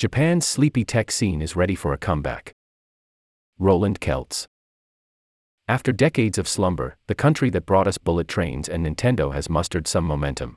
Japan's sleepy tech scene is ready for a comeback. Roland Kelts. After decades of slumber, the country that brought us bullet trains and Nintendo has mustered some momentum.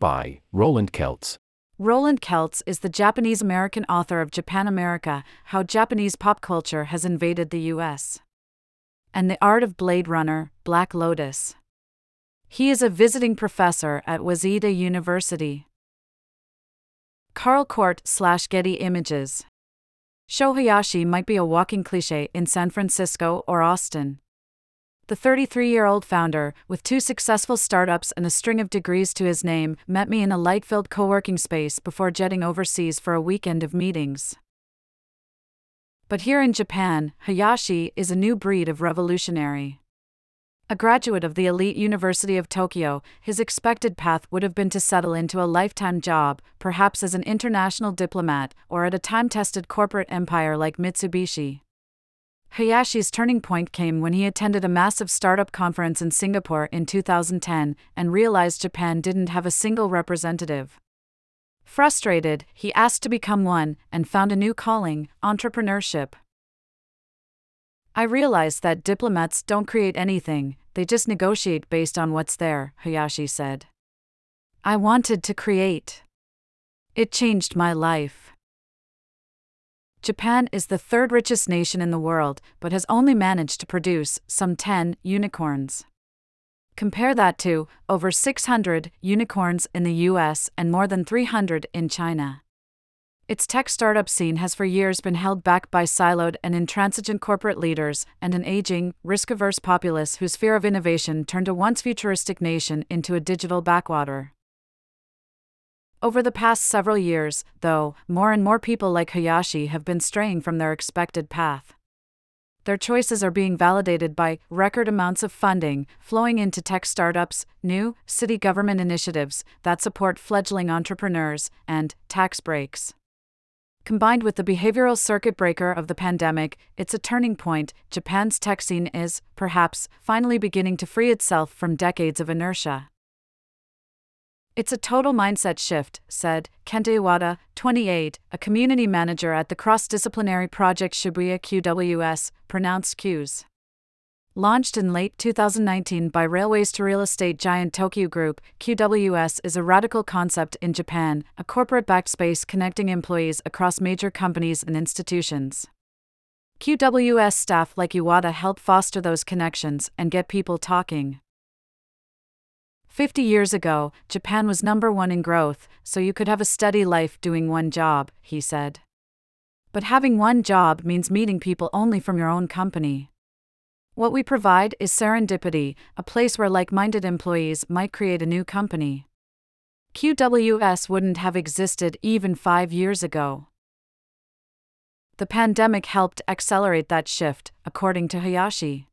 By Roland Kelts. Roland Kelts is the Japanese American author of Japan America How Japanese Pop Culture Has Invaded the U.S. and The Art of Blade Runner, Black Lotus. He is a visiting professor at Waseda University. Carl Court slash Getty Images. Sho Hayashi might be a walking cliche in San Francisco or Austin. The 33 year old founder, with two successful startups and a string of degrees to his name, met me in a light filled co working space before jetting overseas for a weekend of meetings. But here in Japan, Hayashi is a new breed of revolutionary. A graduate of the elite University of Tokyo, his expected path would have been to settle into a lifetime job, perhaps as an international diplomat or at a time tested corporate empire like Mitsubishi. Hayashi's turning point came when he attended a massive startup conference in Singapore in 2010 and realized Japan didn't have a single representative. Frustrated, he asked to become one and found a new calling entrepreneurship. I realized that diplomats don't create anything, they just negotiate based on what's there, Hayashi said. I wanted to create. It changed my life. Japan is the third richest nation in the world, but has only managed to produce some 10 unicorns. Compare that to over 600 unicorns in the US and more than 300 in China. Its tech startup scene has for years been held back by siloed and intransigent corporate leaders and an aging, risk averse populace whose fear of innovation turned a once futuristic nation into a digital backwater. Over the past several years, though, more and more people like Hayashi have been straying from their expected path. Their choices are being validated by record amounts of funding flowing into tech startups, new city government initiatives that support fledgling entrepreneurs, and tax breaks. Combined with the behavioral circuit breaker of the pandemic, it's a turning point. Japan's tech scene is, perhaps, finally beginning to free itself from decades of inertia. It's a total mindset shift, said Kenta Iwata, 28, a community manager at the cross disciplinary project Shibuya QWS, pronounced Qs. Launched in late 2019 by Railways to Real Estate giant Tokyu Group, QWS is a radical concept in Japan, a corporate backed space connecting employees across major companies and institutions. QWS staff like Iwata help foster those connections and get people talking. 50 years ago, Japan was number one in growth, so you could have a steady life doing one job, he said. But having one job means meeting people only from your own company. What we provide is serendipity, a place where like minded employees might create a new company. QWS wouldn't have existed even five years ago. The pandemic helped accelerate that shift, according to Hayashi.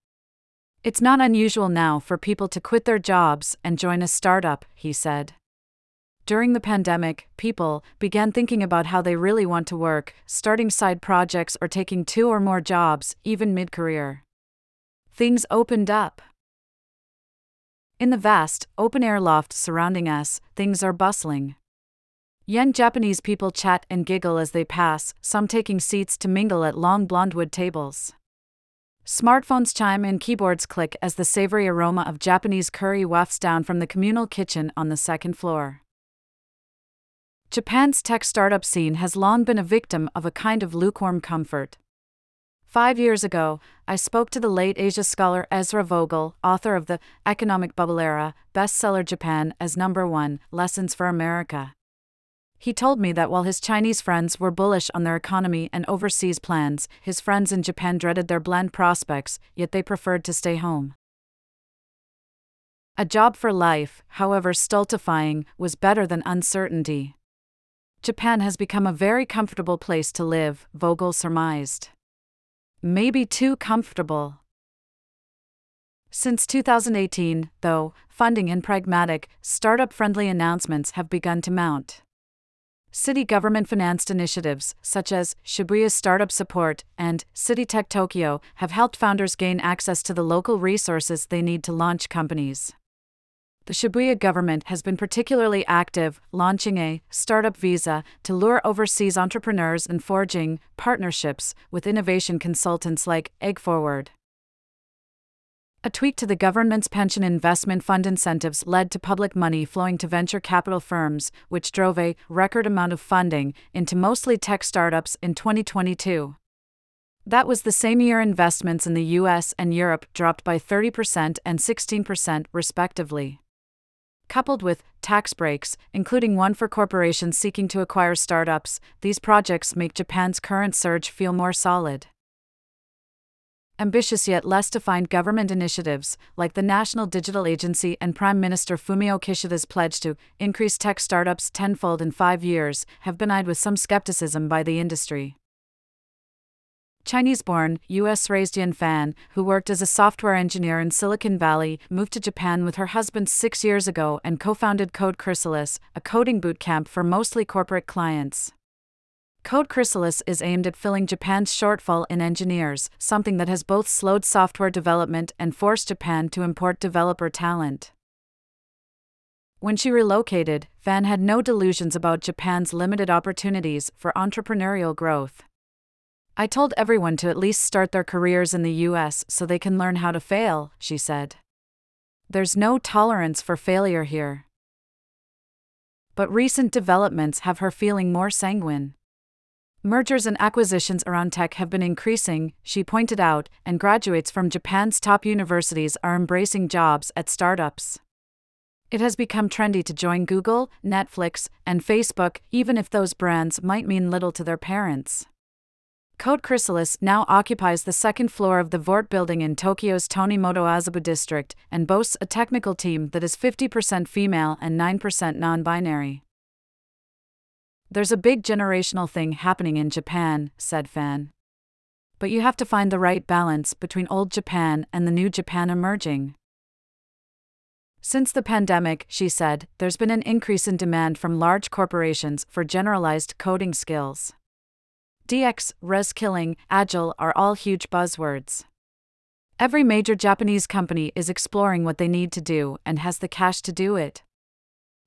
It's not unusual now for people to quit their jobs and join a startup, he said. During the pandemic, people began thinking about how they really want to work, starting side projects or taking two or more jobs, even mid career things opened up. In the vast, open air loft surrounding us, things are bustling. Young Japanese people chat and giggle as they pass, some taking seats to mingle at long blonde wood tables. Smartphones chime and keyboards click as the savory aroma of Japanese curry wafts down from the communal kitchen on the second floor. Japan's tech startup scene has long been a victim of a kind of lukewarm comfort. Five years ago, I spoke to the late Asia scholar Ezra Vogel, author of the Economic Bubble Era bestseller Japan as Number One Lessons for America. He told me that while his Chinese friends were bullish on their economy and overseas plans, his friends in Japan dreaded their bland prospects, yet they preferred to stay home. A job for life, however stultifying, was better than uncertainty. Japan has become a very comfortable place to live, Vogel surmised maybe too comfortable. Since 2018, though, funding and pragmatic, startup friendly announcements have begun to mount. City government financed initiatives, such as Shibuya Startup Support and City Tech Tokyo, have helped founders gain access to the local resources they need to launch companies. The Shibuya government has been particularly active, launching a startup visa to lure overseas entrepreneurs and forging partnerships with innovation consultants like Egg Forward. A tweak to the government's pension investment fund incentives led to public money flowing to venture capital firms, which drove a record amount of funding into mostly tech startups in 2022. That was the same year investments in the US and Europe dropped by 30% and 16%, respectively coupled with tax breaks, including one for corporations seeking to acquire startups, these projects make Japan's current surge feel more solid. Ambitious yet less defined government initiatives, like the National Digital Agency and Prime Minister Fumio Kishida's pledge to increase tech startups tenfold in five years, have been eyed with some skepticism by the industry. Chinese born, US raised Yan Fan, who worked as a software engineer in Silicon Valley, moved to Japan with her husband six years ago and co founded Code Chrysalis, a coding bootcamp for mostly corporate clients. Code Chrysalis is aimed at filling Japan's shortfall in engineers, something that has both slowed software development and forced Japan to import developer talent. When she relocated, Fan had no delusions about Japan's limited opportunities for entrepreneurial growth. I told everyone to at least start their careers in the US so they can learn how to fail, she said. There's no tolerance for failure here. But recent developments have her feeling more sanguine. Mergers and acquisitions around tech have been increasing, she pointed out, and graduates from Japan's top universities are embracing jobs at startups. It has become trendy to join Google, Netflix, and Facebook, even if those brands might mean little to their parents. Code Chrysalis now occupies the second floor of the Vort building in Tokyo's Tonimoto Azabu district and boasts a technical team that is 50% female and 9% non binary. There's a big generational thing happening in Japan, said Fan. But you have to find the right balance between old Japan and the new Japan emerging. Since the pandemic, she said, there's been an increase in demand from large corporations for generalized coding skills. DX, reskilling, agile are all huge buzzwords. Every major Japanese company is exploring what they need to do and has the cash to do it.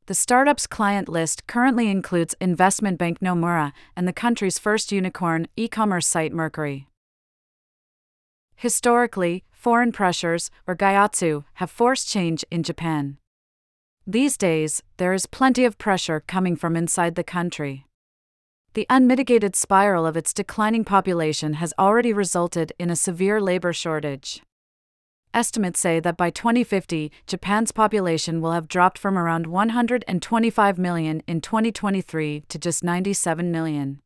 The startup's client list currently includes investment bank Nomura and the country's first unicorn e commerce site Mercari. Historically, foreign pressures, or gaiatsu, have forced change in Japan. These days, there is plenty of pressure coming from inside the country the unmitigated spiral of its declining population has already resulted in a severe labor shortage. Estimates say that by 2050, Japan's population will have dropped from around 125 million in 2023 to just 97 million.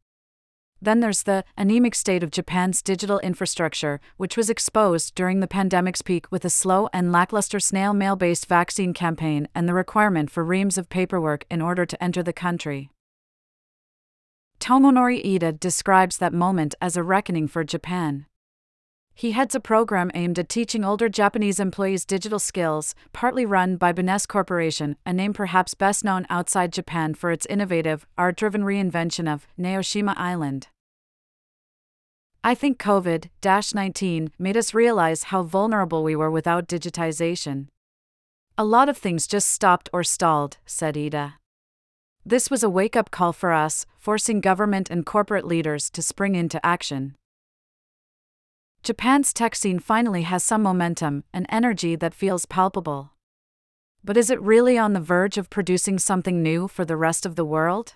Then there's the anemic state of Japan's digital infrastructure, which was exposed during the pandemic's peak with a slow and lackluster snail mail based vaccine campaign and the requirement for reams of paperwork in order to enter the country. Tomonori Ida describes that moment as a reckoning for Japan. He heads a program aimed at teaching older Japanese employees digital skills, partly run by Benesse Corporation, a name perhaps best known outside Japan for its innovative, art driven reinvention of Naoshima Island. I think COVID 19 made us realize how vulnerable we were without digitization. A lot of things just stopped or stalled, said Ida. This was a wake up call for us, forcing government and corporate leaders to spring into action. Japan's tech scene finally has some momentum, an energy that feels palpable. But is it really on the verge of producing something new for the rest of the world?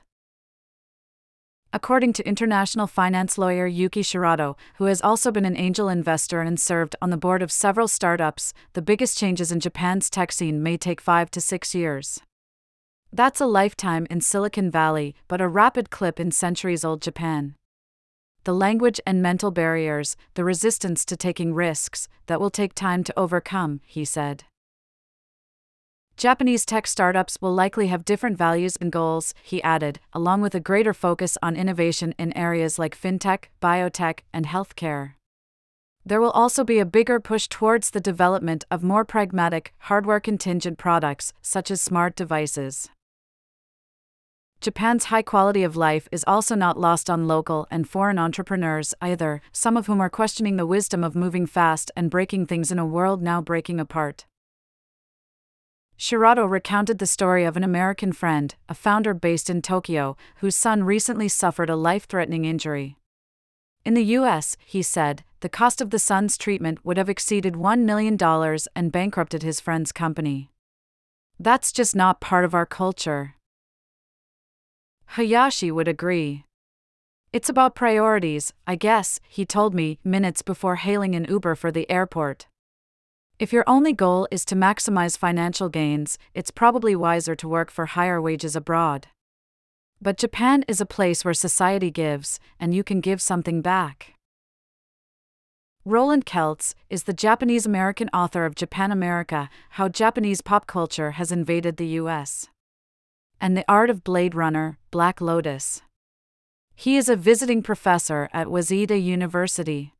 According to international finance lawyer Yuki Shirado, who has also been an angel investor and served on the board of several startups, the biggest changes in Japan's tech scene may take five to six years. That's a lifetime in Silicon Valley, but a rapid clip in centuries old Japan. The language and mental barriers, the resistance to taking risks, that will take time to overcome, he said. Japanese tech startups will likely have different values and goals, he added, along with a greater focus on innovation in areas like fintech, biotech, and healthcare. There will also be a bigger push towards the development of more pragmatic, hardware contingent products, such as smart devices. Japan's high quality of life is also not lost on local and foreign entrepreneurs either, some of whom are questioning the wisdom of moving fast and breaking things in a world now breaking apart. Shirato recounted the story of an American friend, a founder based in Tokyo, whose son recently suffered a life threatening injury. In the US, he said, the cost of the son's treatment would have exceeded $1 million and bankrupted his friend's company. That's just not part of our culture. Hayashi would agree. It's about priorities, I guess, he told me minutes before hailing an Uber for the airport. If your only goal is to maximize financial gains, it's probably wiser to work for higher wages abroad. But Japan is a place where society gives, and you can give something back. Roland Kelts is the Japanese American author of Japan America How Japanese Pop Culture Has Invaded the U.S. and The Art of Blade Runner, Black Lotus. He is a visiting professor at Waseda University.